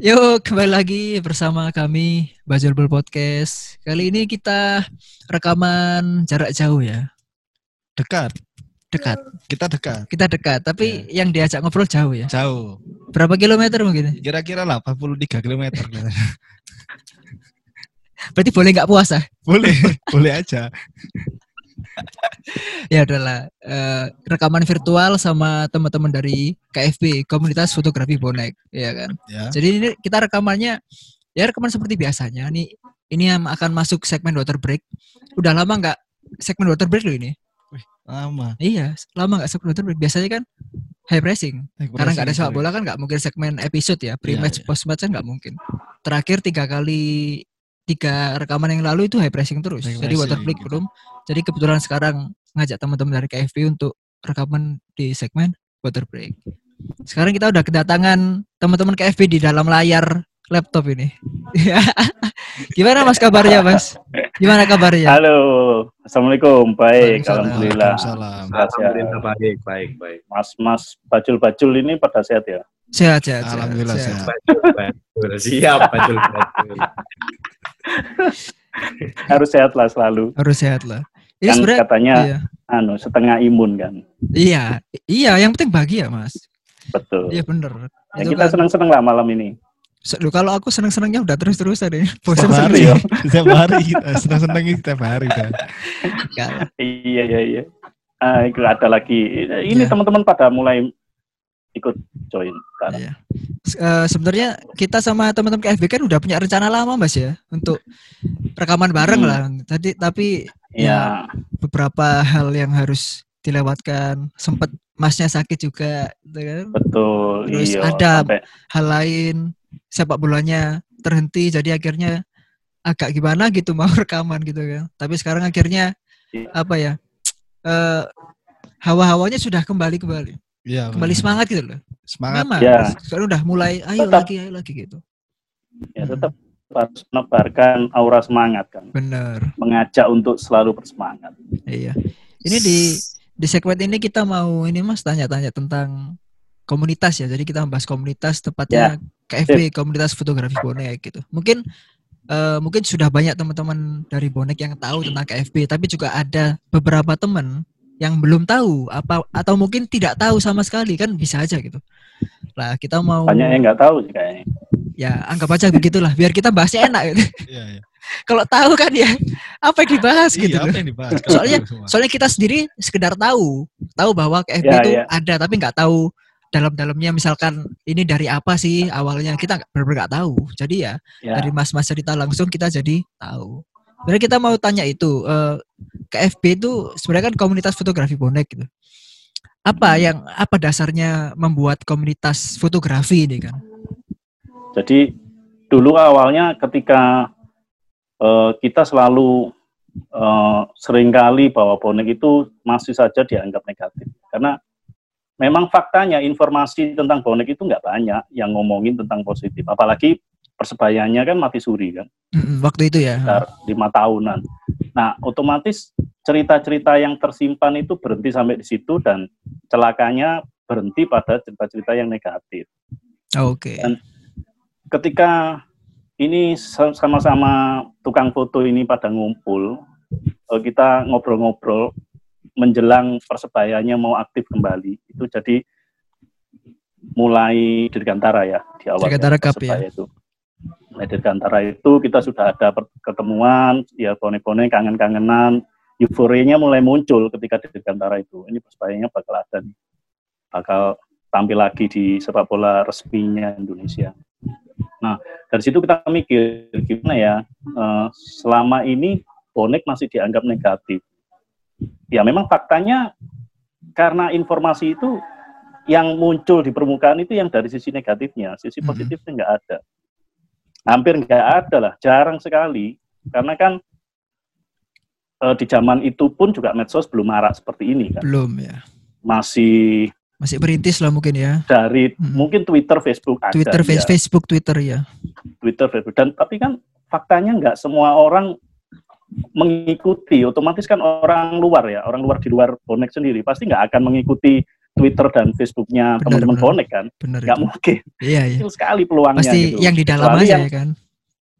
Yuk, kembali lagi bersama kami Bajulbul Podcast. Kali ini kita rekaman jarak jauh ya. Dekat. Dekat. Kita dekat. Kita dekat, tapi yang diajak ngobrol jauh ya. Jauh. Berapa kilometer mungkin? Kira-kira 83 km. Berarti boleh nggak puasa? boleh, boleh aja. Ya adalah rekaman virtual sama teman-teman dari KFB, Komunitas Fotografi Bonek, ya kan. Ya. Jadi ini kita rekamannya ya rekaman seperti biasanya. Nih ini yang akan masuk segmen water break. Udah lama nggak segmen water break loh ini? Lama. Iya, lama nggak segmen water break. Biasanya kan high pressing. Karena nggak ada sepak bola kan nggak mungkin segmen episode ya. Pre-match, Iya, iya. post-match kan nggak mungkin. Terakhir tiga kali tiga rekaman yang lalu itu high pressing terus. High Jadi water pressing, break gitu. belum. Jadi kebetulan sekarang ngajak teman-teman dari KFB untuk rekaman di segmen water break. Sekarang kita udah kedatangan teman-teman KFB di dalam layar laptop ini. Gimana Mas kabarnya Mas? Gimana kabarnya? Halo, assalamualaikum. Baik, alhamdulillah. Waalaikumsalam. Alhamdulillah baik, baik, baik. Mas-mas bajul-bajul ini pada sehat ya? Sehat, sehat, sehat, Alhamdulillah sehat. Bajul, bajul. Siap, bajul, bajul. Harus sehat lah selalu. Harus sehat lah. Ini Kan sebenarnya katanya iya. anu setengah imun kan. Iya, iya, yang penting bahagia, Mas. Betul. Iya bener. Itu kita kan. senang-senang lah malam ini. Loh, kalau aku seneng-senengnya udah terus-terusan ini. Bosan Setiap hari sendiri. ya. Setiap hari kita senang-senang setiap hari kan. Kan. Iya, iya, iya. Ah, itu ada lagi. Ini Iya. teman-teman pada mulai ikut join. sekarang. Iya. Eh, sebenarnya kita sama teman-teman KFB kan udah punya rencana lama, Mas ya, untuk rekaman bareng Hmm. lah. Tadi tapi Iya. beberapa hal yang harus dilewatkan. Sempat Masnya sakit juga, gitu kan. betul. Terus iya. ada Sampai- Hal lain sepak bolanya terhenti, jadi akhirnya agak gimana gitu mau rekaman gitu kan. Tapi sekarang akhirnya Iya. apa ya? eh hawa-hawanya sudah kembali kembali. Iya. Kembali benar. semangat gitu loh. Semangat. Memang. Ya. Sekarang udah mulai ayo Tetap. lagi, ayo lagi gitu. ya, tetap harus menebarkan aura semangat kan. Bener. Mengajak untuk selalu bersemangat. Iya. Ini di di segmen ini kita mau ini Mas tanya-tanya tentang komunitas ya. Jadi kita membahas komunitas tepatnya KFB komunitas fotografi bonek gitu. Mungkin eh, mungkin sudah banyak teman-teman dari bonek yang tahu tentang KFB, tapi juga ada beberapa teman yang belum tahu apa atau mungkin tidak tahu sama sekali kan bisa aja gitu. Lah kita mau Banyak yang nggak tahu sih kayaknya. ya anggap aja begitulah biar kita bahasnya enak gitu. Iya, iya. Kalau tahu kan ya apa yang dibahas gitu. Iya, apa yang dibahas? Soalnya-. Soalnya kita sendiri sekedar tahu, tahu bahwa KFB Ya, itu ya. ada tapi nggak tahu dalam-dalamnya misalkan ini dari apa sih awalnya kita benar-benar nggak tahu. Jadi ya, Ya. dari mas-mas cerita langsung kita jadi tahu. Sebenarnya kita mau tanya itu eh, KFB itu sebenarnya kan komunitas fotografi bonek gitu. Apa Hmm. yang apa dasarnya membuat komunitas fotografi ini kan? Jadi dulu awalnya ketika eh, kita selalu eh, sering kali bahwa bonek itu masih saja dianggap negatif karena memang faktanya informasi tentang bonek itu nggak banyak yang ngomongin tentang positif apalagi persebayannya kan mati suri kan waktu itu ya. sekitar lima tahunan nah otomatis cerita-cerita yang tersimpan itu berhenti sampai di situ dan celakanya berhenti pada cerita-cerita yang negatif Oke. Dan- ketika ini sa- sama-sama tukang foto ini pada ngumpul, eh, kita ngobrol-ngobrol menjelang persebayannya mau aktif kembali. Itu jadi mulai Dirgantara ya di awal Dirgantara Cup Persebaya itu. Dirgantara itu kita sudah ada per- ketemuan, ya bonek-bonek kangen-kangenan. euforianya mulai muncul ketika di Dirgantara itu. Ini Persebaya bakal ada nih. Bakal tampil lagi di sepak bola resminya Indonesia. Nah, dari situ kita mikir gimana ya, eh, selama ini bonek masih dianggap negatif. Ya memang faktanya karena informasi itu yang muncul di permukaan itu yang dari sisi negatifnya, sisi Mhm. positifnya nggak ada. Hampir nggak ada lah, jarang sekali. Karena kan eh, di zaman itu pun juga medsos belum marak seperti ini kan. Belum ya. Masih Masih berintis lah mungkin ya. dari Mhm. mungkin Twitter, Facebook ada. Twitter, ya. Face- Facebook, Twitter ya. Twitter, Facebook. Dan tapi kan faktanya nggak semua orang mengikuti. Otomatis kan orang luar ya, orang luar di luar bonek sendiri pasti nggak akan mengikuti Twitter dan Facebooknya teman-teman bonek kan. Benar Nggak mungkin. Iya, iya. Kecil sekali peluangnya. Pasti gitu. yang di dalam Kecuali aja yang- ya kan.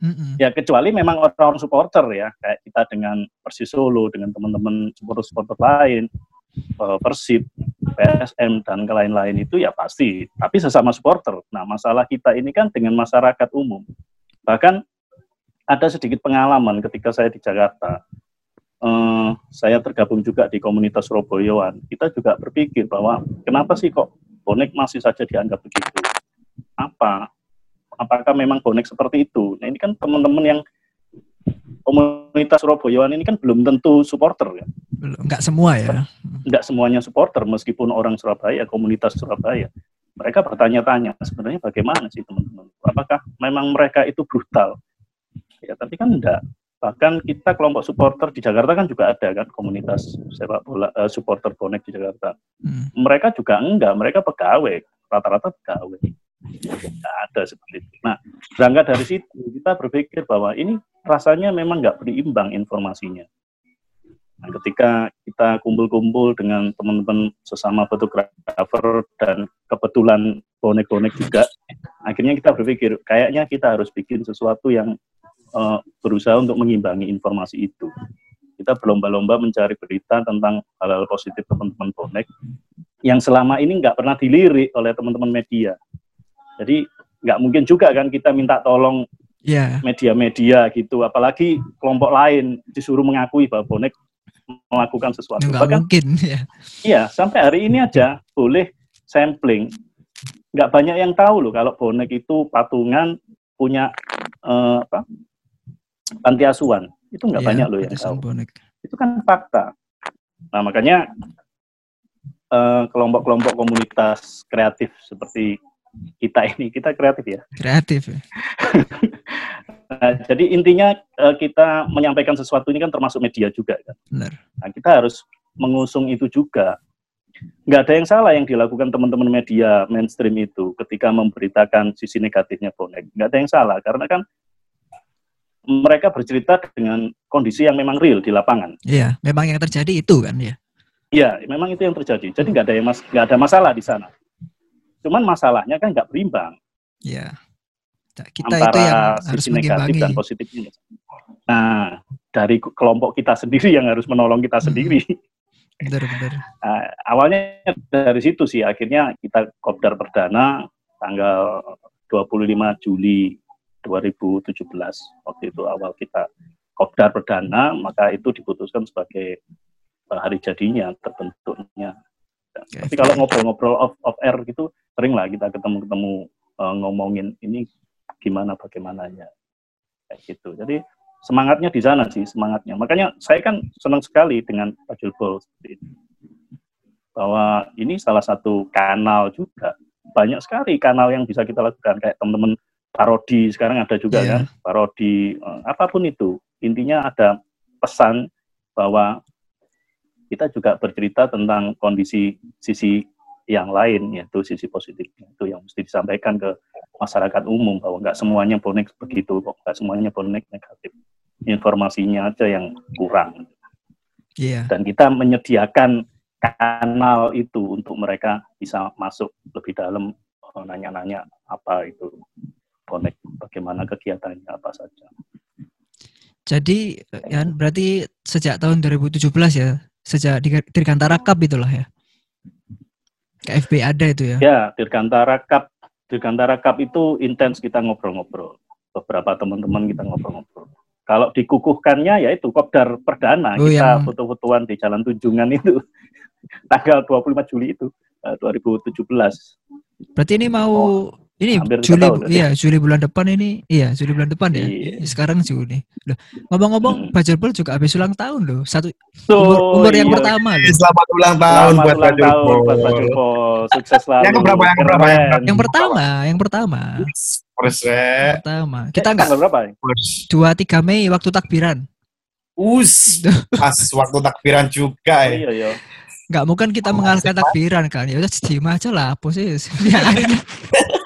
Mm-mm. Ya kecuali memang orang-orang supporter ya, kayak kita dengan Persis Solo, dengan teman-teman supporter-supporter lain, eh, Persib, PSM dan lain-lain itu ya pasti. Tapi sesama supporter. Nah masalah kita ini kan dengan masyarakat umum. Bahkan ada sedikit pengalaman ketika saya di Jakarta. Eh, saya tergabung juga di komunitas Surabaya. Kita juga berpikir bahwa kenapa sih kok bonek masih saja dianggap begitu? Apa? Apakah memang bonek seperti itu? Nah ini kan teman-teman yang komunitas Surabayaan ini kan belum tentu supporter ya. Belum, nggak semua ya. Tidak semuanya supporter meskipun orang Surabaya, komunitas Surabaya. Mereka bertanya-tanya sebenarnya bagaimana sih teman-teman? Apakah memang mereka itu brutal? Ya tapi kan enggak. Bahkan kita kelompok supporter di Jakarta kan juga ada kan komunitas sepak bola eh, supporter bonek di Jakarta. Hmm. Mereka juga enggak, mereka pegawai, rata-rata pegawai. Enggak ada seperti itu. Nah, berangkat dari situ kita berpikir bahwa ini rasanya memang enggak berimbang informasinya. Nah, ketika kita kumpul-kumpul dengan teman-teman sesama fotografer dan kebetulan bonek-bonek juga, akhirnya kita berpikir kayaknya kita harus bikin sesuatu yang eh, berusaha untuk mengimbangi informasi itu. Kita berlomba-lomba mencari berita tentang hal-hal positif teman-teman bonek yang selama ini nggak pernah dilirik oleh teman-teman media. Jadi nggak mungkin juga kan kita minta tolong Iya. media-media gitu, apalagi kelompok lain disuruh mengakui bahwa bonek melakukan sesuatu. Nggak Bahkan mungkin ya. Iya, sampai hari ini aja boleh sampling. Nggak banyak yang tahu loh kalau bonek itu patungan punya eh, apa? Panti asuhan. Itu nggak Iya, banyak loh yang tahu. bonek. Itu kan fakta. Nah, makanya eh, kelompok-kelompok komunitas kreatif seperti kita ini, kita kreatif ya. Kreatif ya. Nah, jadi intinya eh, kita menyampaikan sesuatu ini kan termasuk media juga kan. Benar. Nah, kita harus mengusung itu juga. Nggak ada yang salah yang dilakukan teman-teman media mainstream itu ketika memberitakan sisi negatifnya bonek. Nggak ada yang salah, karena kan mereka bercerita dengan kondisi yang memang real di lapangan. Iya, memang yang terjadi itu kan ya. Iya, memang itu yang terjadi. Jadi nggak ada yang mas, nggak ada masalah di sana. Cuman masalahnya kan nggak berimbang Iya. Nah, Kita antara itu yang harus sisi negatif dan positifnya. Nah, dari kelompok kita sendiri yang harus menolong kita Hmm. sendiri. Benar, benar. Nah, awalnya dari situ sih akhirnya kita kopdar perdana tanggal 25 Juli 2017 waktu itu awal kita kopdar perdana maka itu diputuskan sebagai eh, hari jadinya terbentuknya. Oke. Tapi kalau ngobrol-ngobrol off, off air gitu sering lah kita ketemu-ketemu eh, ngomongin ini gimana bagaimananya kayak gitu. Jadi semangatnya di sana sih semangatnya. Makanya saya kan senang sekali dengan Pak Julbol seperti ini. Bahwa ini salah satu kanal juga. Banyak sekali kanal yang bisa kita lakukan kayak teman-teman parodi sekarang ada juga Iya. kan parodi eh, apa pun itu. Intinya ada pesan bahwa kita juga bercerita tentang kondisi sisi yang lain yaitu sisi positifnya itu yang mesti disampaikan ke masyarakat umum bahwa nggak semuanya bonek begitu kok nggak semuanya bonek negatif informasinya aja yang kurang Iya. dan kita menyediakan kanal itu untuk mereka bisa masuk lebih dalam eh, nanya-nanya apa itu bonek bagaimana kegiatannya apa saja Jadi ya berarti sejak tahun 2017 ya, sejak di Dirgantara Cup itulah ya. KFB ada itu ya. Ya, Dirgantara Cup, Dirgantara Cup itu intens kita ngobrol-ngobrol. Beberapa teman-teman kita ngobrol-ngobrol. kalau dikukuhkannya ya itu kopdar perdana Oh, kita yang- foto-fotoan di Jalan Tunjungan itu tanggal 25 Juli itu eh, 2017. Berarti ini mau ini Oh, hampir Juli tiga tahun, iya Juli bulan depan ini iya Juli bulan depan ya. Iya. Sekarang Juni. Loh, ngomong-ngomong Hmm. Bajul Pol juga habis ulang tahun loh. Satu So, umur, umur yang iya. pertama loh. Selamat ulang tahun Selamat buat tahun buat Pol. Sukses selalu. Yang keberapa, yang keberapa, yang Keren. Yang pertama, yang pertama. Terus eh, Pertama. Eh, Kita enggak berapa? 2 3 Mei waktu takbiran. Us, pas waktu takbiran juga Oh, ya. iya, iya. Enggak mungkin kita mengalahkan takbiran kan. Ya udah diem aja lah apa sih.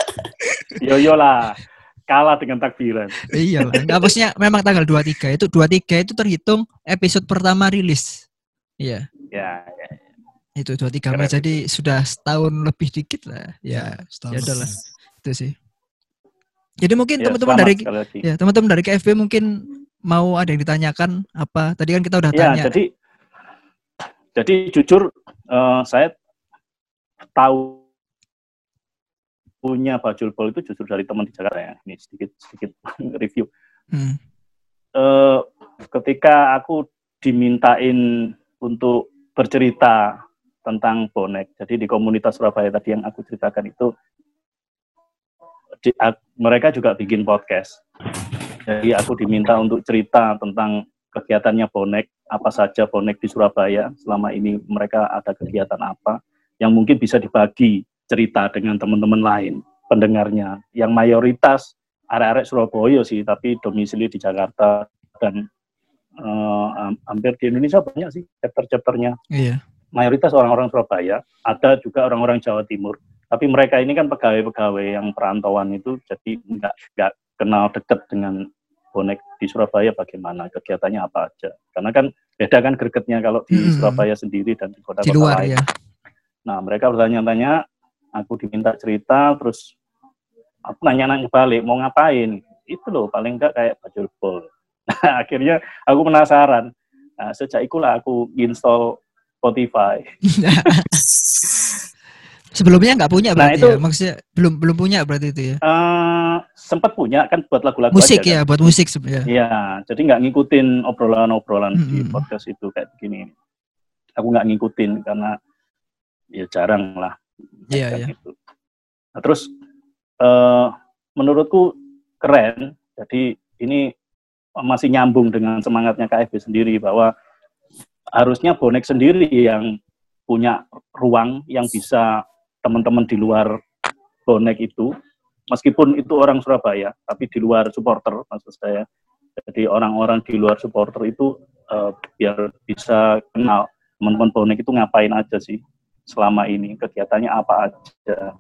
Yo yo lah. Kalah dengan takbiran. iya lah. Enggak maksudnya memang tanggal 23 itu 23 itu terhitung episode pertama rilis. Iya. Ya, ya. Itu 23 Mei Keren. jadi sudah setahun lebih dikit lah. Ya, setahun. ya udahlah. Itu sih. Jadi mungkin Ya, teman-teman dari ya teman-teman dari KFB mungkin mau ada yang ditanyakan apa? Tadi kan kita udah Ya, tanya. jadi jadi jujur eh, saya tahu punya Bajul Pol itu justru dari teman di Jakarta ya. Ini sedikit sedikit review. Hmm. Eh, ketika aku dimintain untuk bercerita tentang bonek, jadi di komunitas Surabaya tadi yang aku ceritakan itu, di- a- mereka juga bikin podcast. Jadi aku diminta untuk cerita tentang kegiatannya bonek, apa saja bonek di Surabaya selama ini mereka ada kegiatan apa yang mungkin bisa dibagi cerita dengan teman-teman lain pendengarnya. Yang mayoritas arek-arek Surabaya sih, tapi domisili di Jakarta dan ham- hampir di Indonesia banyak sih chapter-chapternya. Iya. Mayoritas orang-orang Surabaya, ada juga orang-orang Jawa Timur. Tapi mereka ini kan pegawai-pegawai yang perantauan itu, jadi nggak nggak kenal dekat dengan bonek di Surabaya bagaimana kegiatannya apa aja. Karena kan beda kan gregetnya kalau di Mm-mm. Surabaya sendiri dan di kota-kota lain. ya. Nah, mereka bertanya-tanya, aku diminta cerita, terus aku nanya-nanya balik, mau ngapain? Itu loh, paling enggak kayak bajul pol. Nah, akhirnya aku penasaran. Nah, sejak itulah aku install Spotify. Sebelumnya nggak punya Nah, berarti itu- ya. Maksudnya belum belum punya berarti itu ya. Eh, sempat punya kan buat lagu-lagu Musik aja, ya, kan? buat musik sebenarnya. Iya, jadi nggak ngikutin obrolan-obrolan di Mm-mm. podcast itu kayak begini. Aku nggak ngikutin karena ya jarang lah. Iya, kayak iya. gitu. Nah, terus eh, menurutku keren. Jadi ini masih nyambung dengan semangatnya KFB sendiri bahwa harusnya bonek sendiri yang punya ruang yang bisa teman-teman di luar bonek itu, meskipun itu orang Surabaya, tapi di luar supporter maksud saya. Jadi orang-orang di luar supporter itu eh, biar bisa kenal teman-teman bonek itu ngapain aja sih selama ini, kegiatannya apa aja.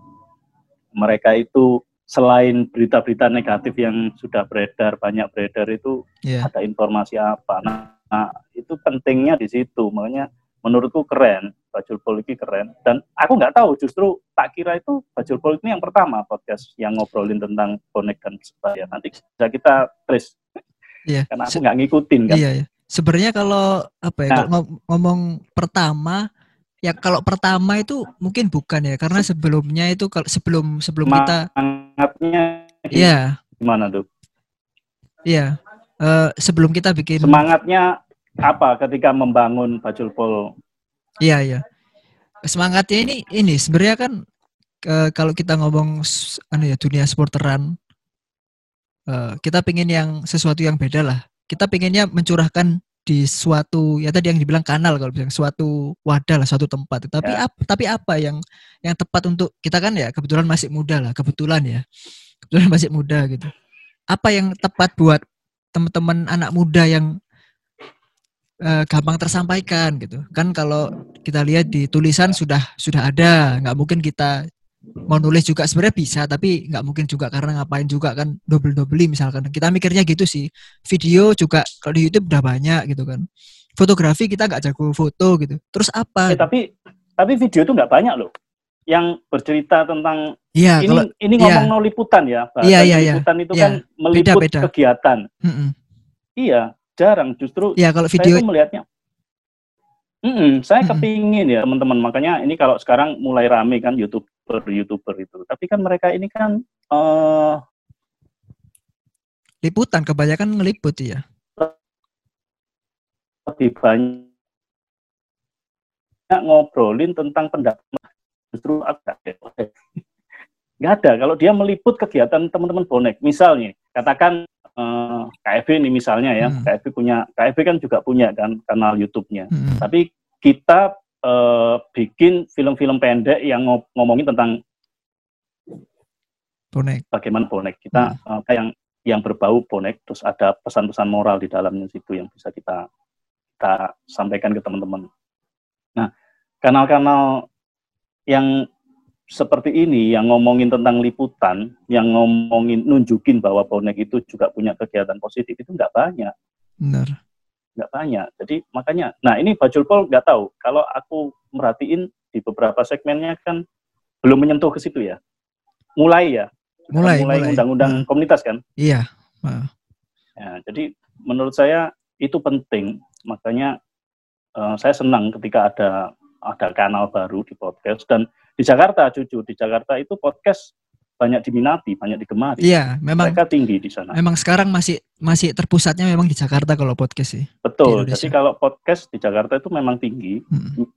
Mereka itu selain berita-berita negatif yang sudah beredar, banyak beredar itu Iya. ada informasi apa. Nah, nah, itu pentingnya di situ. Makanya menurutku keren, Bajul Pol ini keren. Dan aku nggak tahu, justru tak kira itu Bajul Pol ini yang pertama podcast yang ngobrolin tentang bonek dan persebaya. Nanti bisa kita trace, Iya. karena aku nggak ngikutin kan. Iya, iya. Sebenarnya kalau apa ya, Nah. kalau ngomong pertama ya kalau pertama itu mungkin bukan ya karena sebelumnya itu kalau sebelum sebelum kita Semangatnya iya gimana tuh? iya Eh, sebelum kita bikin Semangatnya apa ketika membangun Bajul Pol? iya iya semangatnya ini ini sebenarnya kan eh, kalau kita ngomong anu ya dunia sporteran eh, kita pengen yang sesuatu yang beda lah kita pengennya mencurahkan di suatu ya tadi yang dibilang kanal kalau bilang suatu wadah lah suatu tempat. Tapi Ya. ap- tapi apa yang yang tepat untuk kita kan ya kebetulan masih muda lah kebetulan ya. Kebetulan masih muda gitu. Apa yang tepat buat teman-teman anak muda yang eh, gampang tersampaikan gitu? Kan kalau kita lihat di tulisan sudah sudah ada nggak mungkin kita mau nulis juga sebenarnya bisa tapi nggak mungkin juga karena ngapain juga kan double double misalkan kita mikirnya gitu sih video juga kalau di YouTube udah banyak gitu kan fotografi kita nggak jago foto gitu terus apa Eh, tapi tapi video itu nggak banyak loh yang bercerita tentang Iya ini kalau ini iya. ngomong no liputan ya bahasa iya, iya. liputan itu Iya. kan meliput beda. kegiatan mm-mm. iya jarang justru ya kalau saya video tuh melihatnya Mm-mm, saya Mm-mm. kepingin ya teman-teman makanya ini kalau sekarang mulai rame kan youtuber youtuber itu. Tapi kan mereka ini kan eh liputan kebanyakan ngeliput ya lebih banyak ngobrolin tentang pendapat. Justru agak nggak ada. Kalau dia meliput kegiatan teman-teman bonek misalnya katakan eh, KFB ini misalnya ya Hmm. KFB punya KFB kan juga punya kan kanal YouTube-nya. Mm-mm. tapi kita eh, bikin film-film pendek yang ngom- ngomongin tentang Bonek. bagaimana bonek kita eh, kayak yang yang berbau bonek terus ada pesan-pesan moral di dalamnya situ yang bisa kita kita sampaikan ke teman-teman. Nah, kanal-kanal yang seperti ini yang ngomongin tentang liputan, yang ngomongin nunjukin bahwa bonek itu juga punya kegiatan positif itu nggak banyak, Benar. Nggak banyak. Jadi makanya, nah ini Bajul Pol nggak tahu. Kalau aku merhatiin di beberapa segmennya kan belum menyentuh ke situ ya. Mulai ya, Mulai, mulai undang-undang Hmm. komunitas kan. Iya. Ah. Ya, jadi menurut saya itu penting. Makanya eh, saya senang ketika ada ada kanal baru di podcast dan di Jakarta jujur di Jakarta itu podcast banyak diminati, banyak digemari. Iya, memang Mereka tinggi di sana. memang sekarang masih masih terpusatnya memang di Jakarta kalau podcast sih. Betul. di Jadi kalau podcast di Jakarta itu memang tinggi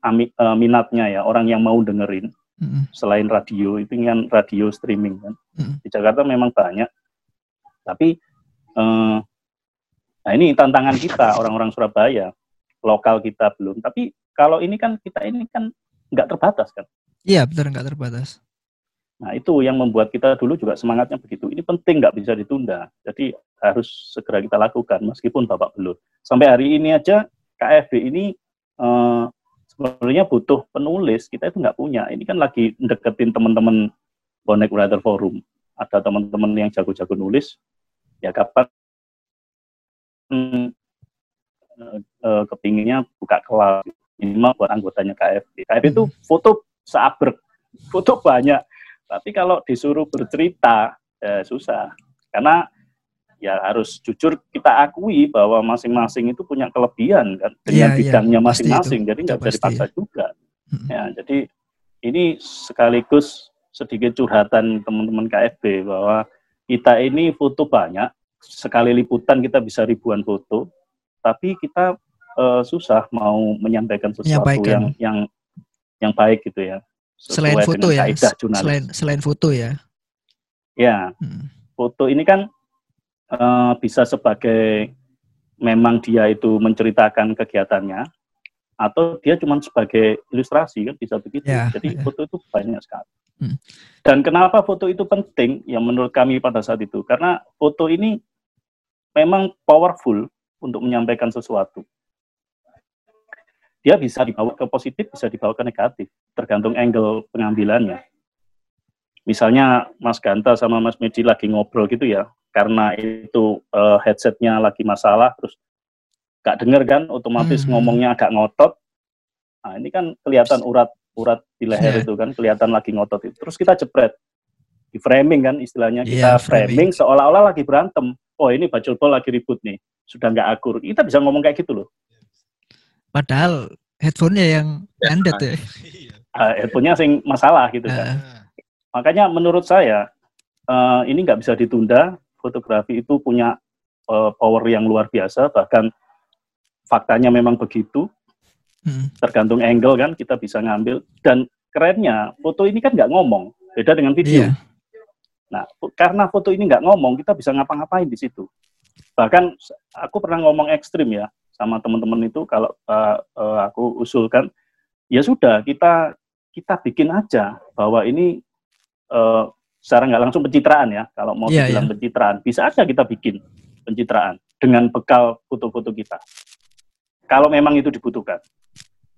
ami- eh, minatnya ya orang yang mau dengerin Mm-mm. selain radio itu kan radio streaming kan. Mm. Di Jakarta memang banyak. Tapi eh, nah ini tantangan kita orang-orang Surabaya, lokal kita belum. Tapi kalau ini kan kita ini kan nggak terbatas kan. Iya, benar nggak terbatas. Nah itu yang membuat kita dulu juga semangatnya begitu. Ini penting nggak bisa ditunda. Jadi harus segera kita lakukan meskipun babak belur. Sampai hari ini aja KFB ini eh, sebenarnya butuh penulis. Kita itu nggak punya. Ini kan lagi deketin teman-teman Bonek Writer Forum. Ada teman-teman yang jago-jago nulis. Ya kapan hmm, eh, kepinginnya buka kelas minimal buat anggotanya KFB. KFB itu foto seabrek, foto banyak. Tapi kalau disuruh bercerita, ya susah. Karena ya harus jujur kita akui bahwa masing-masing itu punya kelebihan kan dengan Iya, iya, bidangnya masing-masing. Jadi nggak bisa dipaksa juga. Mm-mm. Ya, jadi ini sekaligus sedikit curhatan teman-teman KFB bahwa kita ini foto banyak, sekali liputan kita bisa ribuan foto, tapi kita eh, susah mau menyampaikan sesuatu Menyampaikan. yang yang yang baik gitu ya. Selain foto ya, selain selain foto ya. Ya, Mm. foto ini kan eh, bisa sebagai memang dia itu menceritakan kegiatannya atau dia cuma sebagai ilustrasi kan bisa begitu. Ya, Jadi ya. foto itu banyak sekali. Hmm. Dan kenapa foto itu penting? Yang menurut kami pada saat itu karena foto ini memang powerful untuk menyampaikan sesuatu. Dia bisa dibawa ke positif, bisa dibawa ke negatif, tergantung angle pengambilannya. Misalnya Mas Ganta sama Mas Medi lagi ngobrol gitu ya, karena itu eh, headsetnya lagi masalah, terus gak denger kan, otomatis Hmm. ngomongnya agak ngotot. Nah ini kan kelihatan urat-urat di leher Iya. itu kan, kelihatan lagi ngotot itu. Terus kita jepret, di framing kan istilahnya, kita Iya, framing. framing seolah-olah lagi berantem. Oh ini bacul bol lagi ribut nih, sudah nggak akur. Kita bisa ngomong kayak gitu loh. Padahal headphone-nya yang andet ya. Uh, headphone-nya sing masalah gitu kan. Ah, Makanya menurut saya eh, ini nggak bisa ditunda. Fotografi itu punya eh, power yang luar biasa. Bahkan faktanya memang begitu. mm. Tergantung angle kan kita bisa ngambil. Dan kerennya foto ini kan nggak ngomong. Beda dengan video. Iya. Nah karena foto ini nggak ngomong kita bisa ngapa-ngapain di situ. Bahkan aku pernah ngomong ekstrim ya sama teman-teman itu kalau eh, eh, aku usulkan ya sudah kita kita bikin aja bahwa ini eh, secara nggak langsung pencitraan ya kalau mau Iya, dibilang pencitraan. Bisa aja kita bikin pencitraan dengan bekal foto-foto kita. Kalau memang itu dibutuhkan.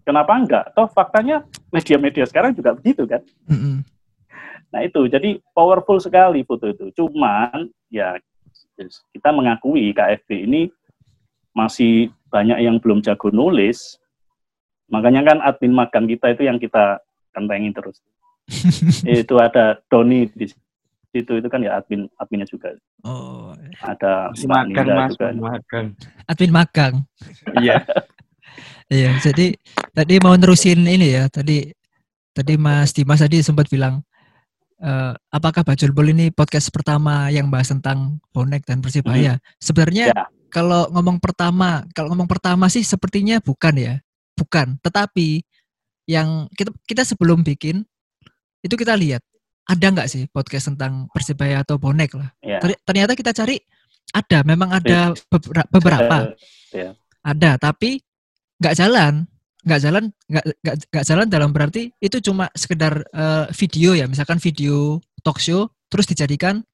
Kenapa enggak? Toh faktanya media-media sekarang juga begitu kan? Mm-mm. Nah itu, jadi powerful sekali foto itu. Cuman ya kita mengakui KFB ini masih banyak yang belum jago nulis. Makanya kan admin magang kita itu yang kita kentengin terus. itu ada Doni di situ itu kan ya admin adminnya juga. Oh, Ada Masih Mbak magang Ninda mas, juga. magang. admin magang. Iya. Iya, jadi tadi mau nerusin ini ya. Tadi tadi Mas Dimas tadi sempat bilang eh, apakah Bajul Bol ini podcast pertama yang bahas tentang bonek dan persibaya? Sebenarnya Ya. Kalau ngomong pertama, kalau ngomong pertama sih sepertinya bukan ya. Bukan, tetapi yang kita kita sebelum bikin itu kita lihat ada nggak sih podcast tentang Persibaya atau bonek lah. Ya. Ter- Ternyata kita cari ada, memang ada bebera- beberapa. Ya. Ada, tapi nggak jalan, nggak jalan, nggak nggak jalan dalam berarti itu cuma sekedar eh, video ya, misalkan video talk show terus dijadikan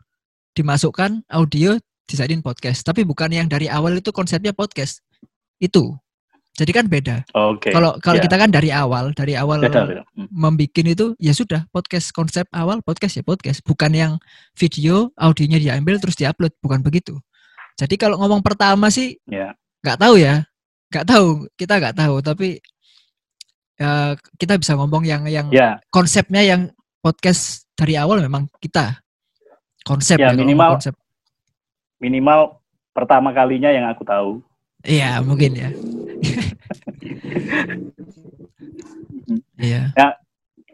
dimasukkan audio dijadiin podcast, tapi bukan yang dari awal itu konsepnya podcast itu. Jadi kan beda. Oke. Kalau kalau Ya. kita kan dari awal, dari awal Beda, beda. Hmm. membikin itu ya sudah podcast konsep awal podcast ya podcast, bukan yang video audionya diambil terus diupload, bukan begitu. Jadi kalau ngomong pertama sih Ya. nggak tahu ya nggak tahu kita nggak tahu tapi ya, kita bisa ngomong yang yang Ya, konsepnya yang podcast dari awal memang kita konsep Ya, kalau minimal- konsep minimal pertama kalinya yang aku tahu. iya mungkin ya iya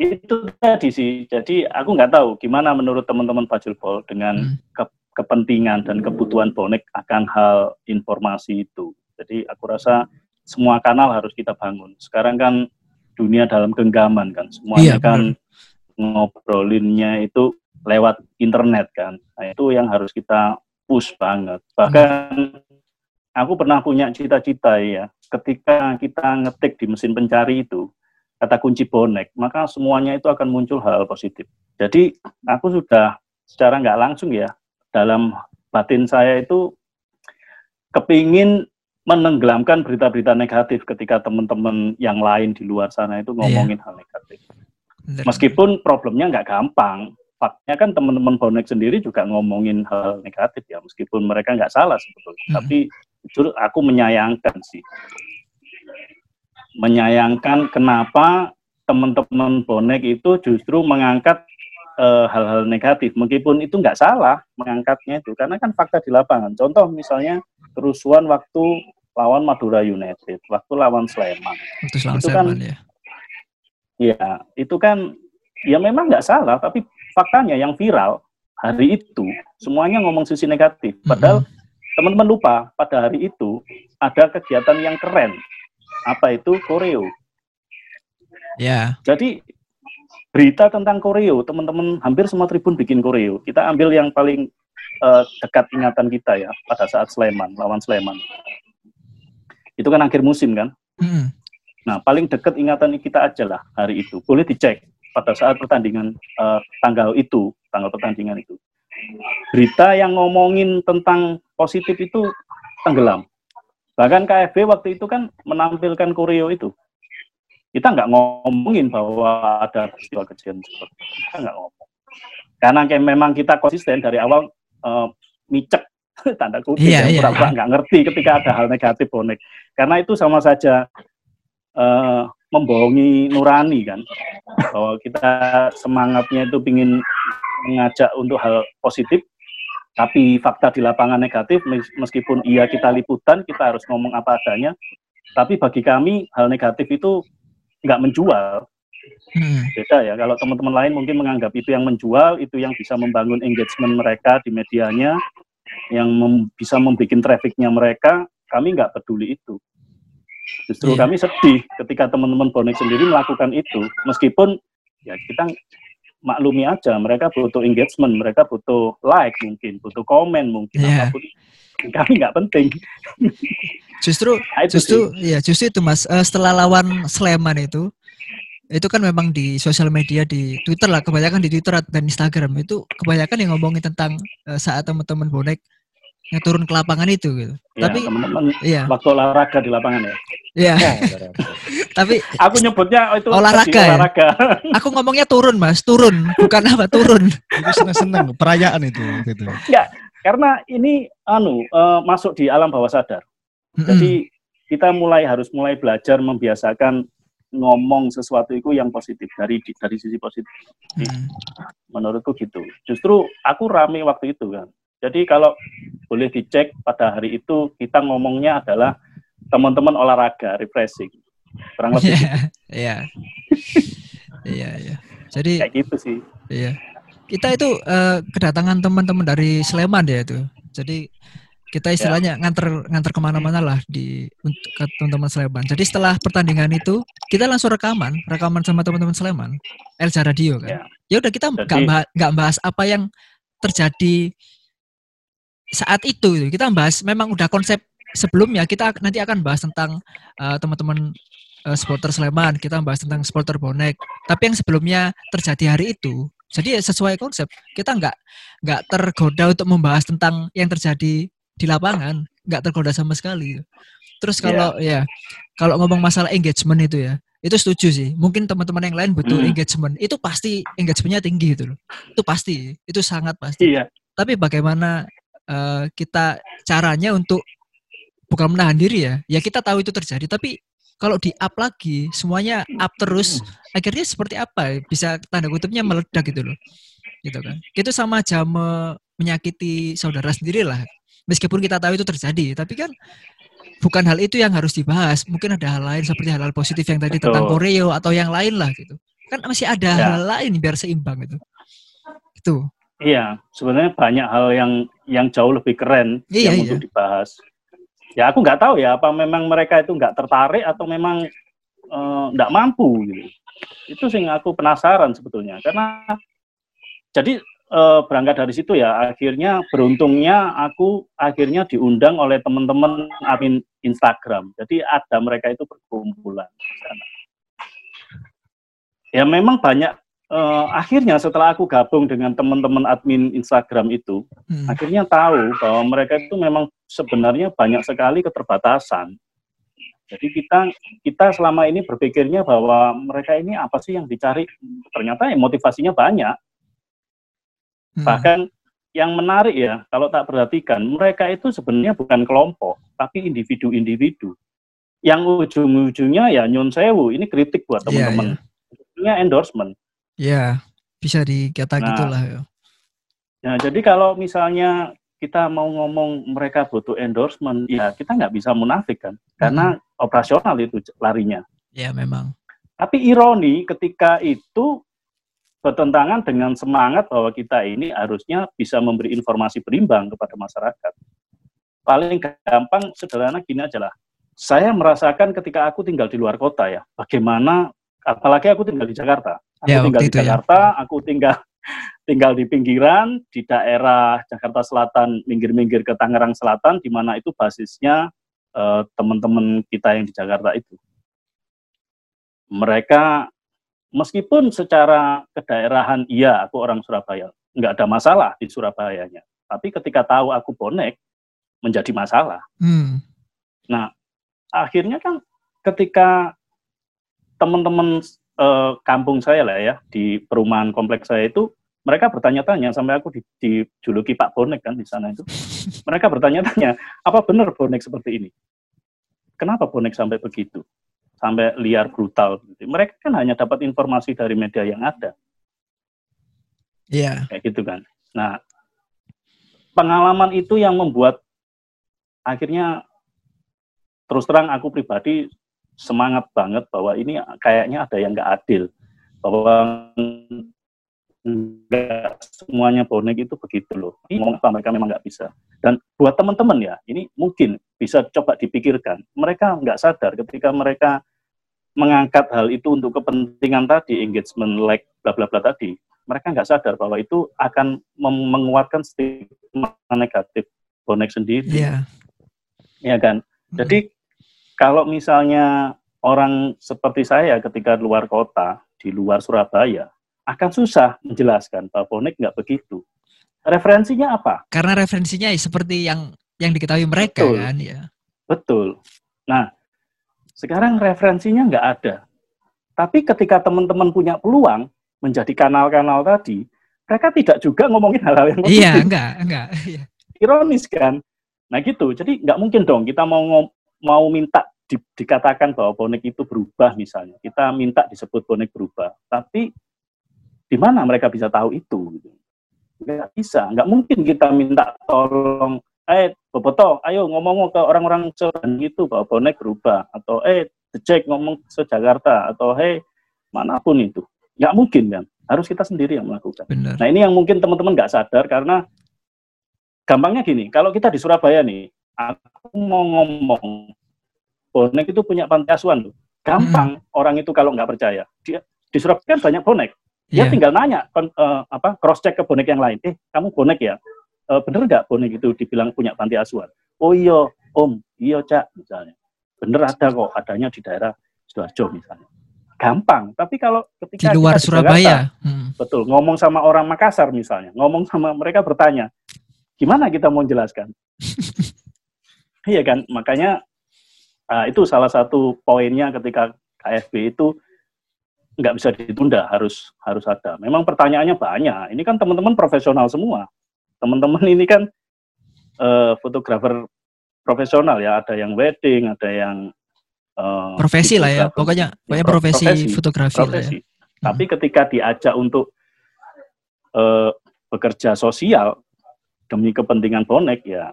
Itu tadi sih. Jadi aku nggak tahu gimana menurut teman-teman Bajul Pol dengan Hmm. ke- kepentingan dan kebutuhan bonek akan hal informasi itu. Jadi aku rasa semua kanal harus kita bangun. Sekarang kan dunia dalam genggaman kan, semuanya Iya, kan ngobrolinnya itu lewat internet kan. Nah, itu yang harus kita push banget. Bahkan aku pernah punya cita-cita ya, ketika kita ngetik di mesin pencari itu kata kunci bonek, maka semuanya itu akan muncul hal positif. Jadi aku sudah secara nggak langsung ya dalam batin saya itu kepingin menenggelamkan berita-berita negatif ketika teman-teman yang lain di luar sana itu ngomongin hal negatif. Meskipun problemnya nggak gampang, faktanya kan teman-teman bonek sendiri juga ngomongin hal negatif ya, meskipun mereka nggak salah sebetulnya. Hmm. Tapi jujur aku menyayangkan sih, menyayangkan kenapa teman-teman bonek itu justru mengangkat eh, hal-hal negatif, meskipun itu nggak salah mengangkatnya itu, karena kan fakta di lapangan. Contoh misalnya kerusuhan waktu lawan Madura United, waktu lawan Sleman. Itu kan- ya Ya, itu kan ya memang nggak salah, tapi faktanya yang viral hari itu semuanya ngomong sisi negatif. Padahal teman-teman lupa pada hari itu ada kegiatan yang keren. Apa itu koreo? ya Jadi berita tentang koreo, teman-teman hampir semua tribun bikin koreo. Kita ambil yang paling eh, dekat ingatan kita ya pada saat Sleman lawan Sleman. Itu kan akhir musim kan? Mm-mm. Nah, paling dekat ingatan kita aja lah hari itu. Boleh dicek pada saat pertandingan eh, tanggal itu, tanggal pertandingan itu. Berita yang ngomongin tentang positif itu tenggelam. Bahkan KFB waktu itu kan menampilkan koreo itu. Kita nggak ngomongin bahwa ada peristiwa kejadian seperti itu. Kita nggak ngomong. Karena kayak memang kita konsisten dari awal eh, micek tanda kutip ya, iya. pura-pura nggak ngerti ketika ada hal negatif bonek. Karena itu sama saja eh, membohongi nurani kan. Bahwa kita semangatnya itu ingin mengajak untuk hal positif tapi fakta di lapangan negatif mes- meskipun iya kita liputan kita harus ngomong apa adanya tapi bagi kami hal negatif itu nggak menjual. Mm-mm. beda ya kalau teman-teman lain mungkin menganggap itu yang menjual itu yang bisa membangun engagement mereka di medianya yang mem- bisa membuat trafficnya mereka kami nggak peduli itu justru Iya. kami sedih ketika teman-teman bonek sendiri melakukan itu meskipun ya kita maklumi aja mereka butuh engagement mereka butuh like mungkin butuh komen mungkin Iya. apa pun kami nggak penting justru Nah, itu justru sih. ya justru itu mas Eh, setelah lawan Sleman itu itu kan memang di sosial media di Twitter lah kebanyakan di Twitter dan Instagram itu kebanyakan yang ngomongin tentang eh, saat teman-teman bonek yang turun ke lapangan itu gitu. Ya, tapi teman-teman iya. waktu olahraga di lapangan ya? Iya. Tapi aku nyebutnya itu Olahraga ya? olahraga. aku ngomongnya turun mas. Turun bukan apa turun. Itu seneng-seneng perayaan itu gitu. karena ini anu eh, masuk di alam bawah sadar. Mm-mm. jadi kita mulai harus mulai belajar membiasakan ngomong sesuatu itu yang positif dari dari sisi positif. Mm. menurutku gitu. Justru aku rame waktu itu kan jadi kalau boleh dicek pada hari itu kita ngomongnya adalah teman-teman olahraga refreshing kurang lebih Iya, iya, iya, iya. Jadi kayak gitu sih Iya. Kita itu eh, kedatangan teman-teman dari Sleman ya itu. Jadi kita istilahnya nganter nganter ke mana-mana lah di untuk ke teman-teman Sleman. Jadi setelah pertandingan itu kita langsung rekaman, rekaman sama teman-teman Sleman, Elja Radio kan. Ya. Ya udah kita nggak bahas, bahas apa yang terjadi saat itu. Kita bahas memang udah konsep sebelumnya kita nanti akan bahas tentang eh, teman-teman eh, supporter Sleman, kita bahas tentang supporter bonek. Tapi yang sebelumnya terjadi hari itu, jadi ya sesuai konsep. Kita nggak nggak tergoda untuk membahas tentang yang terjadi di lapangan, nggak tergoda sama sekali. Terus kalau ya kalau ngomong masalah engagement itu ya, itu setuju sih. Mungkin teman-teman yang lain butuh Hmm. engagement. Itu pasti engagementnya tinggi itu loh. Itu pasti, itu sangat pasti. Iya. Tapi bagaimana eh, kita caranya untuk bukan menahan diri ya? Ya kita tahu itu terjadi, tapi kalau di up lagi, semuanya up terus, akhirnya seperti apa? Bisa tanda kutipnya meledak gitu loh, gitu kan? Itu sama aja me- menyakiti saudara sendiri lah. Meskipun kita tahu itu terjadi, tapi kan bukan hal itu yang harus dibahas. Mungkin ada hal lain seperti hal-hal positif yang tadi tentang Betul. koreo atau yang lain lah gitu. Kan masih ada Ya. hal lain biar seimbang gitu. Itu. Iya, sebenarnya banyak hal yang yang jauh lebih keren Iya, yang iya. untuk dibahas. Ya aku nggak tahu ya apa memang mereka itu nggak tertarik atau memang eh, nggak mampu gitu. Itu sih aku penasaran sebetulnya karena jadi eh, berangkat dari situ ya akhirnya beruntungnya aku akhirnya diundang oleh teman-teman admin Instagram. Jadi ada mereka itu berkumpulan di sana. Ya memang banyak eh, akhirnya setelah aku gabung dengan teman-teman admin Instagram itu, Hmm. akhirnya tahu bahwa mereka itu memang sebenarnya banyak sekali keterbatasan. Jadi kita kita selama ini berpikirnya bahwa mereka ini apa sih yang dicari? Ternyata ya motivasinya banyak. Hmm. Bahkan yang menarik ya, kalau tak perhatikan, mereka itu sebenarnya bukan kelompok, tapi individu-individu. Yang ujung-ujungnya ya nyun sewu, ini kritik buat Iya, teman-teman. Ujungnya endorsement. Ya, bisa dikata Nah, gitulah ya. Nah, jadi kalau misalnya kita mau ngomong mereka butuh endorsement, ya kita nggak bisa munafik kan, karena operasional itu larinya. Ya memang. Tapi ironi ketika itu bertentangan dengan semangat bahwa kita ini harusnya bisa memberi informasi berimbang kepada masyarakat. Paling gampang sederhana gini aja lah. Saya merasakan ketika aku tinggal di luar kota ya, bagaimana apalagi aku tinggal di Jakarta. Aku Ya, tinggal di itu ya. Jakarta, aku tinggal tinggal di pinggiran di daerah Jakarta Selatan, minggir-minggir ke Tangerang Selatan, di mana itu basisnya eh, teman-teman kita yang di Jakarta itu. Mereka meskipun secara kedaerahan iya aku orang Surabaya, nggak ada masalah di Surabayanya. Tapi ketika tahu aku bonek menjadi masalah. Hmm. Akhirnya kan ketika teman-teman eh, kampung saya lah ya di perumahan kompleks saya itu mereka bertanya-tanya sampai aku di- dijuluki Pak Bonek kan di sana itu. Mereka bertanya-tanya, apa benar bonek seperti ini? Kenapa bonek sampai begitu? Sampai liar brutal. gitu. Mereka kan hanya dapat informasi dari media yang ada. Iya. kayak gitu kan. Nah, pengalaman itu yang membuat akhirnya terus terang aku pribadi semangat banget bahwa ini kayaknya ada yang nggak adil, bahwa nggak semuanya bonek itu begitu loh. Ini ngomong apa mereka memang nggak bisa. Dan buat teman-teman ya, ini mungkin bisa coba dipikirkan. Mereka nggak sadar ketika mereka mengangkat hal itu untuk kepentingan tadi, engagement like bla bla bla tadi, mereka nggak sadar bahwa itu akan menguatkan stigma negatif bonek sendiri, Iya. ya kan? Jadi kalau misalnya orang seperti saya ketika luar kota, di luar Surabaya, akan susah menjelaskan bahwa bonek nggak begitu. Referensinya apa? Karena referensinya ya seperti yang yang diketahui mereka Betul. kan ya. Betul. Nah, sekarang referensinya nggak ada. Tapi ketika teman-teman punya peluang menjadi kanal-kanal tadi, mereka tidak juga ngomongin hal-hal yang positif. Iya, enggak, enggak. Iya. ironis kan. Nah gitu, jadi nggak mungkin dong kita mau mau minta di- dikatakan bahwa bonek itu berubah misalnya. Kita minta disebut bonek berubah, tapi di mana mereka bisa tahu itu? Gitu. Nggak bisa, nggak mungkin kita minta tolong, eh Boboto, ayo ngomong ke orang-orang Surabaya itu bahwa bonek berubah, atau eh Jack ngomong ke Jakarta, atau hey mana pun itu, nggak mungkin kan? Harus kita sendiri yang melakukan. Benar. Nah ini yang mungkin teman-teman nggak sadar karena gampangnya gini, kalau kita di Surabaya nih, aku mau ngomong bonek itu punya panti asuhan loh. Gampang orang itu kalau nggak percaya. Dia di Surabaya kan banyak bonek. Dia Iya. tinggal nanya kon- eh, apa cross check ke bonek yang lain. Eh, kamu bonek ya? Eh, bener nggak bonek itu dibilang punya panti asuhan? Oh iya, Om. Iya, Cak, misalnya. Bener ada kok, adanya di daerah Sidoarjo misalnya. Gampang, tapi kalau Di ketika luar kita di Jakarta, Surabaya. Hmm. Betul, ngomong sama orang Makassar misalnya, ngomong sama mereka bertanya, gimana kita mau jelaskan? iya kan, makanya ah, itu salah satu poinnya ketika KFB itu nggak bisa ditunda, harus harus ada. Memang pertanyaannya banyak. Ini kan teman-teman profesional semua. Teman-teman ini kan eh, fotografer profesional ya, ada yang wedding, ada yang eh, Profesi lah ya. Pokoknya pokoknya pro- profesi, profesi. fotografi lah ya. profesi. Tapi ketika diajak untuk eh, bekerja sosial demi kepentingan bonek ya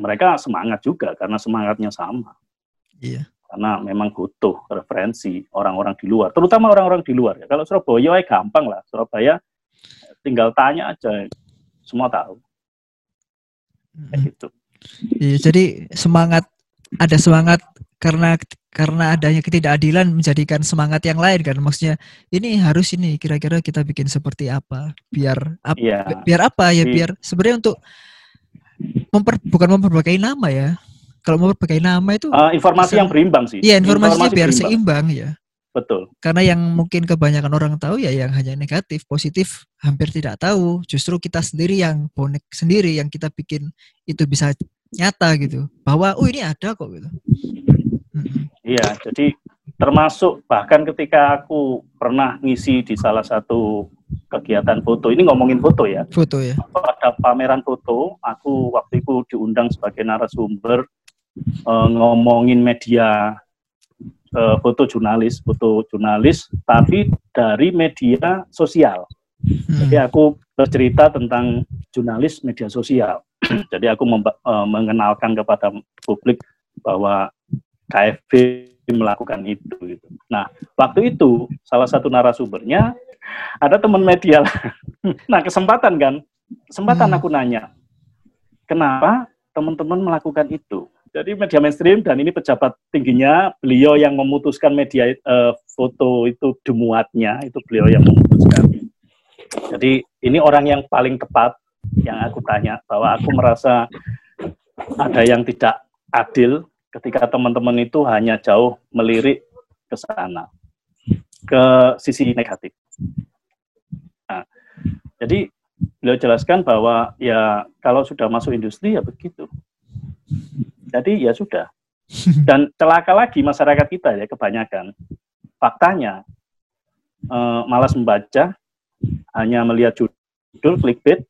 mereka semangat juga karena semangatnya sama. Iya. Karena memang butuh referensi orang-orang di luar, terutama orang-orang di luar. Ya. Kalau Surabaya ya gampang lah. Surabaya tinggal tanya aja, semua tahu. Kayak gitu. Iya, jadi semangat ada semangat karena karena adanya ketidakadilan menjadikan semangat yang lain kan maksudnya ini harus ini kira-kira kita bikin seperti apa biar ap- Iya. bi- biar apa ya Di- biar sebenarnya untuk memper bukan memperbaiki nama ya kalau memperbaiki nama itu Eh, informasi bisa- yang berimbang sih. iya informasinya Informasi biar berimbang. seimbang ya Betul. karena yang mungkin kebanyakan orang tahu ya yang hanya negatif positif hampir tidak tahu justru kita sendiri yang bonek sendiri yang kita bikin itu bisa nyata gitu bahwa oh ini ada kok gitu. Iya, jadi termasuk bahkan ketika aku pernah ngisi di salah satu kegiatan foto, ini ngomongin foto ya, foto ya pada pameran foto, aku waktu itu diundang sebagai narasumber eh, ngomongin media eh, foto jurnalis, foto jurnalis, tapi dari media sosial. Mm. Jadi aku bercerita tentang jurnalis media sosial. Jadi aku eh, mengenalkan kepada publik bahwa KFB melakukan itu. Gitu. Nah, waktu itu salah satu narasumbernya ada teman media. lah. nah, kesempatan kan, kesempatan Hmm. aku nanya, kenapa teman-teman melakukan itu? Jadi media mainstream dan ini pejabat tingginya beliau yang memutuskan media eh, foto itu dimuatnya itu beliau yang memutuskan. Jadi ini orang yang paling tepat yang aku tanya bahwa aku merasa ada yang tidak adil ketika teman-teman itu hanya jauh melirik ke sana ke sisi negatif. Nah, jadi beliau jelaskan bahwa ya kalau sudah masuk industri ya begitu. Jadi ya sudah. Dan celaka lagi masyarakat kita ya kebanyakan. Faktanya eh, malas membaca, hanya melihat judul clickbait,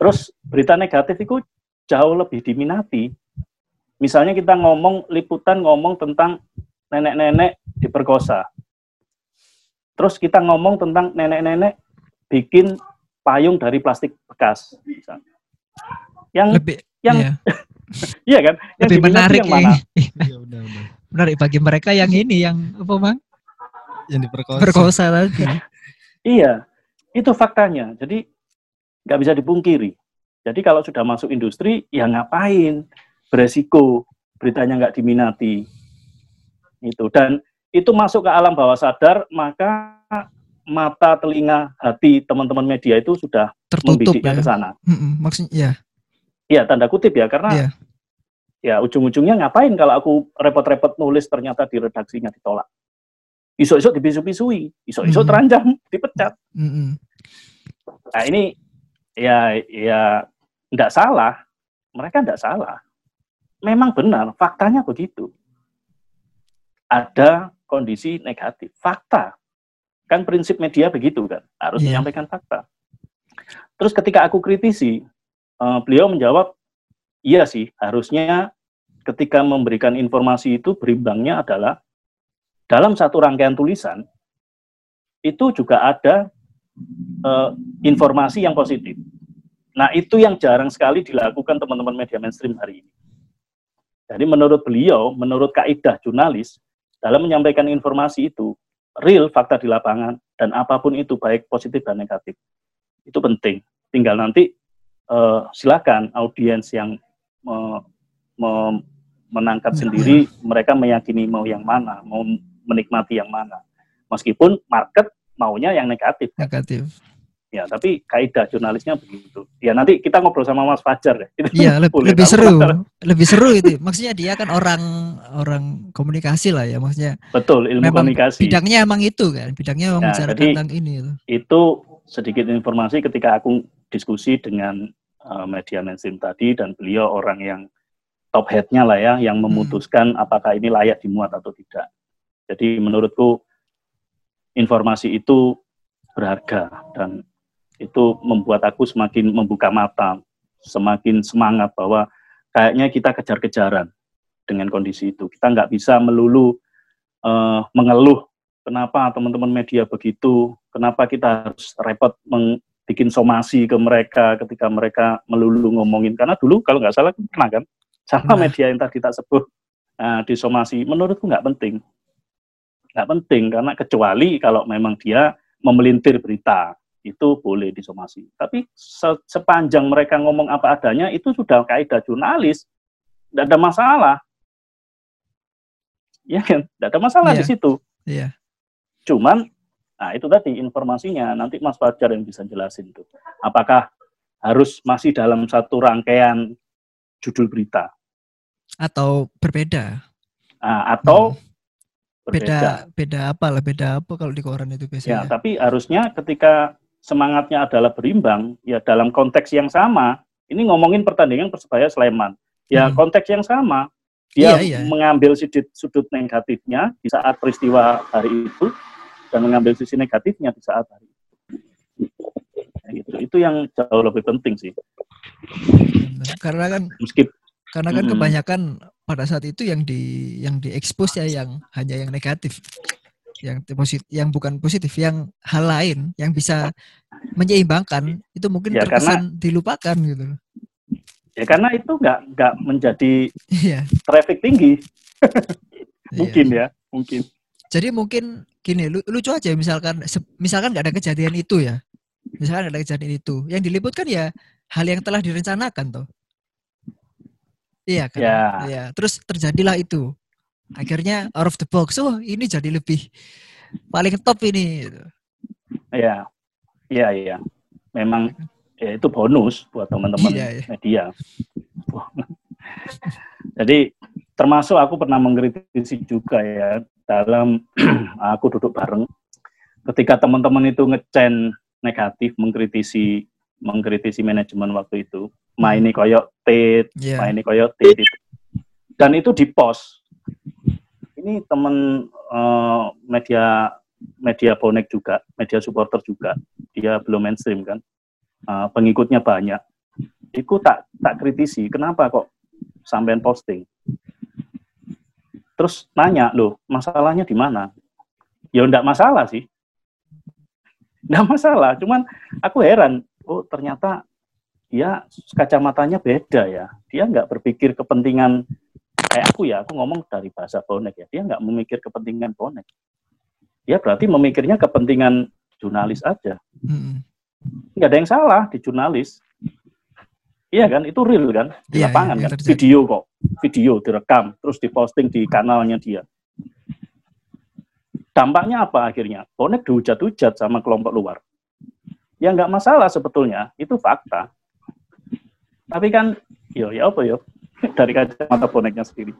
terus berita negatif itu jauh lebih diminati. Misalnya kita ngomong liputan ngomong tentang nenek-nenek diperkosa. Terus kita ngomong tentang nenek-nenek bikin payung dari plastik bekas. misalnya. Yang lebih yang iya, iya kan? Yang lebih menarik yang mana? Iya udah udah. menarik bagi mereka yang ini yang apa mang Yang diperkosa. berkosa tadi Iya, itu faktanya. Jadi nggak bisa dipungkiri. Jadi kalau sudah masuk industri, ya ngapain? Beresiko, beritanya nggak diminati. Itu dan itu masuk ke alam bawah sadar, maka mata, telinga, hati teman-teman media itu sudah tertutup ya ke sana. Maksudnya ya Iya, tanda kutip ya, karena Iya. ya ujung-ujungnya ngapain kalau aku repot-repot nulis ternyata di redaksinya ditolak. Isok-isok dipisu-pisui, isok-isok Mhm. terancam, dipecat. Mm-mm. Nah ini ya ya tidak salah, mereka tidak salah. Memang benar, faktanya begitu. Ada kondisi negatif, fakta. Kan prinsip media begitu kan, harus Iya. menyampaikan fakta. Terus ketika aku kritisi, eh, beliau menjawab, iya sih, harusnya ketika memberikan informasi itu berimbangnya adalah dalam satu rangkaian tulisan itu juga ada eh, informasi yang positif. Nah, itu yang jarang sekali dilakukan teman-teman media mainstream hari ini. Jadi menurut beliau, menurut kaidah jurnalis, dalam menyampaikan informasi itu, real fakta di lapangan, dan apa pun itu, baik positif dan negatif, itu penting. Tinggal nanti eh, silakan audiens yang me- me- menangkap sendiri mereka meyakini mau yang mana, mau menikmati yang mana. Meskipun market maunya yang negatif. negatif. Ya, tapi kaidah jurnalisnya begitu. Ya nanti kita ngobrol sama Mas Fajar. Itu Iya, boleh lebih seru. Lebih seru itu. Maksudnya dia kan orang orang komunikasi lah ya, maksudnya Betul, ilmu Memang komunikasi. bidangnya emang itu kan, bidangnya memang Ya, bicara jadi- tentang ini itu. Itu sedikit informasi ketika aku diskusi dengan eh, media mainstream tadi dan beliau orang yang top head-nya lah ya, yang memutuskan apakah ini layak dimuat atau tidak. Jadi menurutku informasi itu berharga dan itu membuat aku semakin membuka mata, semakin semangat bahwa kayaknya kita kejar-kejaran dengan kondisi itu. Kita nggak bisa melulu eh, mengeluh kenapa teman-teman media begitu, kenapa kita harus repot meng- bikin somasi ke mereka ketika mereka melulu ngomongin. Karena dulu kalau nggak salah pernah kan, sama media yang tadi tak sebut nah, di somasi, menurutku nggak penting. Nggak penting, karena kecuali kalau memang dia memelintir berita, itu boleh disomasi. Tapi se- sepanjang mereka ngomong apa adanya, itu sudah kaidah jurnalis, tidak ada masalah. Ya kan, tidak ada masalah Iya. di situ. Iya. Cuman, nah itu tadi informasinya, nanti Mas Fajar yang bisa jelasin tuh. Apakah harus masih dalam satu rangkaian judul berita, Atau berbeda. Nah, atau Hmm. Beda berbeda. beda apa lah, beda apa kalau di koran itu Ya, biasanya. tapi harusnya ketika semangatnya adalah berimbang, ya dalam konteks yang sama, ini ngomongin pertandingan Persebaya Sleman. Ya, Hmm. konteks yang sama, dia Iya, iya. mengambil sudut, sudut negatifnya di saat peristiwa hari itu, dan mengambil sisi negatifnya di saat hari itu. Ya, gitu. Itu yang jauh lebih penting sih. Karena kan Meskipun karena kan Mm-mm. kebanyakan pada saat itu yang di yang diekspos ya yang hanya yang negatif. Yang positif yang bukan positif, yang hal lain yang bisa menyeimbangkan itu mungkin Ya, terkesan dilupakan gitu. ya karena itu nggak nggak menjadi Iya. traffic tinggi, iya. mungkin ya, mungkin. Jadi mungkin gini, lu- lucu aja misalkan misalkan nggak ada kejadian itu ya. Misalkan nggak ada kejadian itu, yang diliput kan ya hal yang telah direncanakan toh. Iya kan? Ya. Iya. Terus terjadilah itu. Akhirnya out of the box. Oh, ini jadi lebih paling top ini. Iya, iya, iya. Memang ya itu bonus buat teman-teman Iya, iya. media. Jadi termasuk aku pernah mengkritisi juga ya dalam aku duduk bareng ketika teman-teman itu ngecen negatif mengkritisi mengkritisi manajemen waktu itu maini koyok tit Iya. maini koyok tit dan itu di post ini teman eh, media media bonek juga media supporter juga. Dia belum mainstream kan. Eh, pengikutnya banyak. Itu tak tak kritisi kenapa kok sampean posting? Terus nanya loh masalahnya di mana? Ya enggak masalah sih. Enggak masalah cuman aku heran oh ternyata dia kacamatanya beda ya. Dia nggak berpikir kepentingan kayak aku ya aku ngomong dari bahasa bonek ya dia nggak memikir kepentingan bonek dia berarti memikirnya kepentingan jurnalis aja nggak ada yang salah di jurnalis. Iya kan, itu real kan, di Iya, lapangan iya, yang kan, terjadi. video kok, video direkam, terus diposting di kanalnya dia. Dampaknya apa akhirnya? Bonek dihujat-hujat sama kelompok luar. Ya nggak masalah sebetulnya, itu fakta. Tapi kan, yo ya apa yo, dari kacamata boneknya sendiri.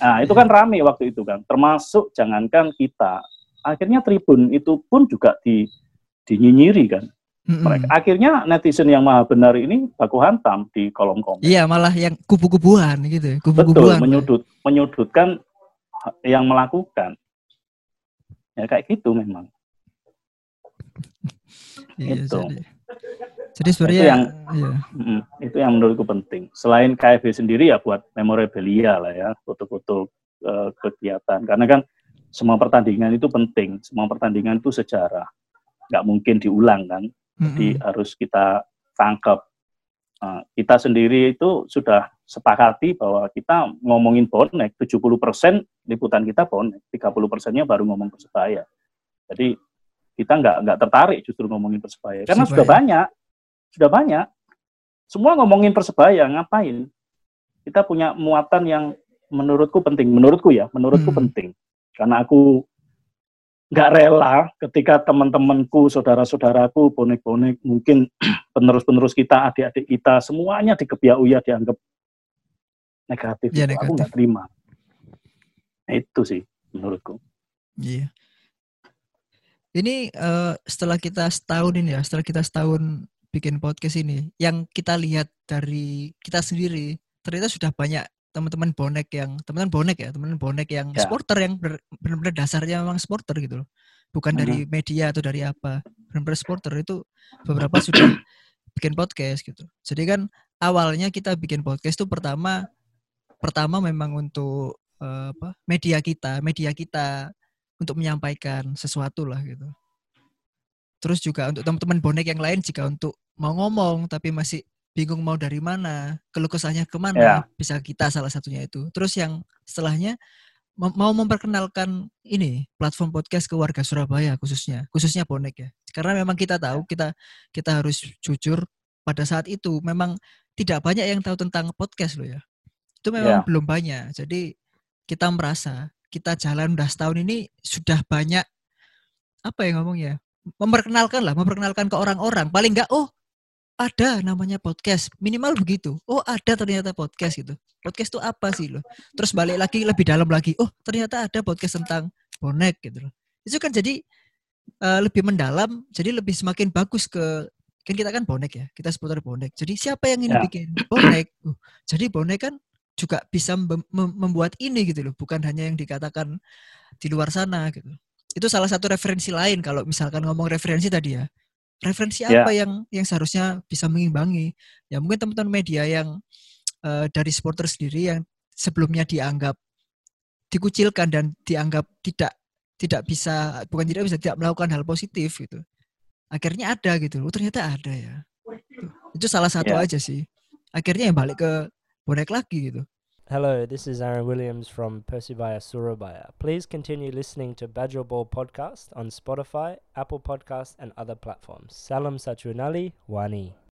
Nah, itu kan rame waktu itu kan, termasuk jangankan kita, akhirnya Tribun itu pun juga di dinyinyiri kan mereka. Akhirnya netizen yang maha benar ini baku hantam di kolom komen. Iya, malah yang kubu-kubuan gitu, ya, Betul, kubu-kubuan. menyudut, menyudutkan yang melakukan. Ya kayak gitu memang. Iya, Gitu. jadi, jadi sebenarnya yang- iya. Mm, itu yang menurutku penting. Selain KFB sendiri ya buat memorabilia lah ya, foto-foto eh, kegiatan. Karena kan semua pertandingan itu penting, semua pertandingan itu sejarah. Nggak mungkin diulang kan, jadi Mm-mm. harus kita tangkap. Nah, kita sendiri itu sudah sepakati bahwa kita ngomongin bonek, 70% liputan kita bonek, 30 persennya baru ngomong persebaya. Jadi kita nggak nggak tertarik justru ngomongin persebaya karena sudah banyak sudah banyak. Semua ngomongin persebaya, ngapain? Kita punya muatan yang menurutku penting. Menurutku ya, menurutku Hmm. penting. Karena aku nggak rela ketika teman-temanku, saudara-saudaraku, bonek-bonek, mungkin penerus-penerus kita, adik-adik kita, semuanya di Gebia Uya dianggap negatif. Iya, Itu Aku negatif. nggak terima. Nah, itu sih menurutku. Iya. Ini eh, setelah kita setahun ini ya, setelah kita setahun bikin podcast ini, yang kita lihat dari kita sendiri, ternyata sudah banyak teman-teman bonek yang teman-teman bonek ya, teman-teman bonek yang Ya. supporter yang benar-benar dasarnya memang supporter gitu loh. Bukan dari media atau dari apa. Benar-benar supporter itu beberapa sudah bikin podcast gitu. Jadi kan awalnya kita bikin podcast itu pertama pertama memang untuk eh, apa? media kita, media kita untuk menyampaikan sesuatu lah gitu. Terus juga untuk teman-teman bonek yang lain jika untuk mau ngomong tapi masih bingung mau dari mana, keluh kesahnya ke mana, Ya. bisa kita salah satunya itu. Terus yang setelahnya mau memperkenalkan ini platform podcast ke warga Surabaya khususnya, khususnya bonek ya. Karena memang kita tahu kita kita harus jujur pada saat itu memang tidak banyak yang tahu tentang podcast loh ya. Itu memang Ya. belum banyak. Jadi kita merasa kita jalan udah setahun ini sudah banyak apa ya ngomongnya memperkenalkan lah memperkenalkan ke orang-orang. Paling enggak oh ada namanya podcast. Minimal begitu. Oh ada ternyata podcast gitu. Podcast itu apa sih loh? Terus balik lagi lebih dalam lagi. Oh ternyata ada podcast tentang bonek gitu loh. Itu kan jadi eh, lebih mendalam jadi lebih semakin bagus ke kan kita kan bonek ya kita seputar bonek. Jadi siapa yang ini Ya. bikin bonek? Uh, jadi bonek kan juga bisa mem- mem- membuat ini gitu loh bukan hanya yang dikatakan di luar sana gitu itu salah satu referensi lain kalau misalkan ngomong referensi tadi ya referensi Ya. apa yang yang seharusnya bisa mengimbangi ya mungkin teman-teman media yang eh, dari supporter sendiri yang sebelumnya dianggap dikucilkan dan dianggap tidak tidak bisa bukan tidak bisa tidak melakukan hal positif gitu akhirnya ada gitu loh ternyata ada ya Tuh. itu salah satu Ya. aja sih akhirnya yang balik ke bonek gitu Hello, this is Aaron Williams from Persebaya Surabaya. Please continue listening to Badger Ball Podcast on Spotify, Apple Podcast, and other platforms. Salam Sachunali, Wani.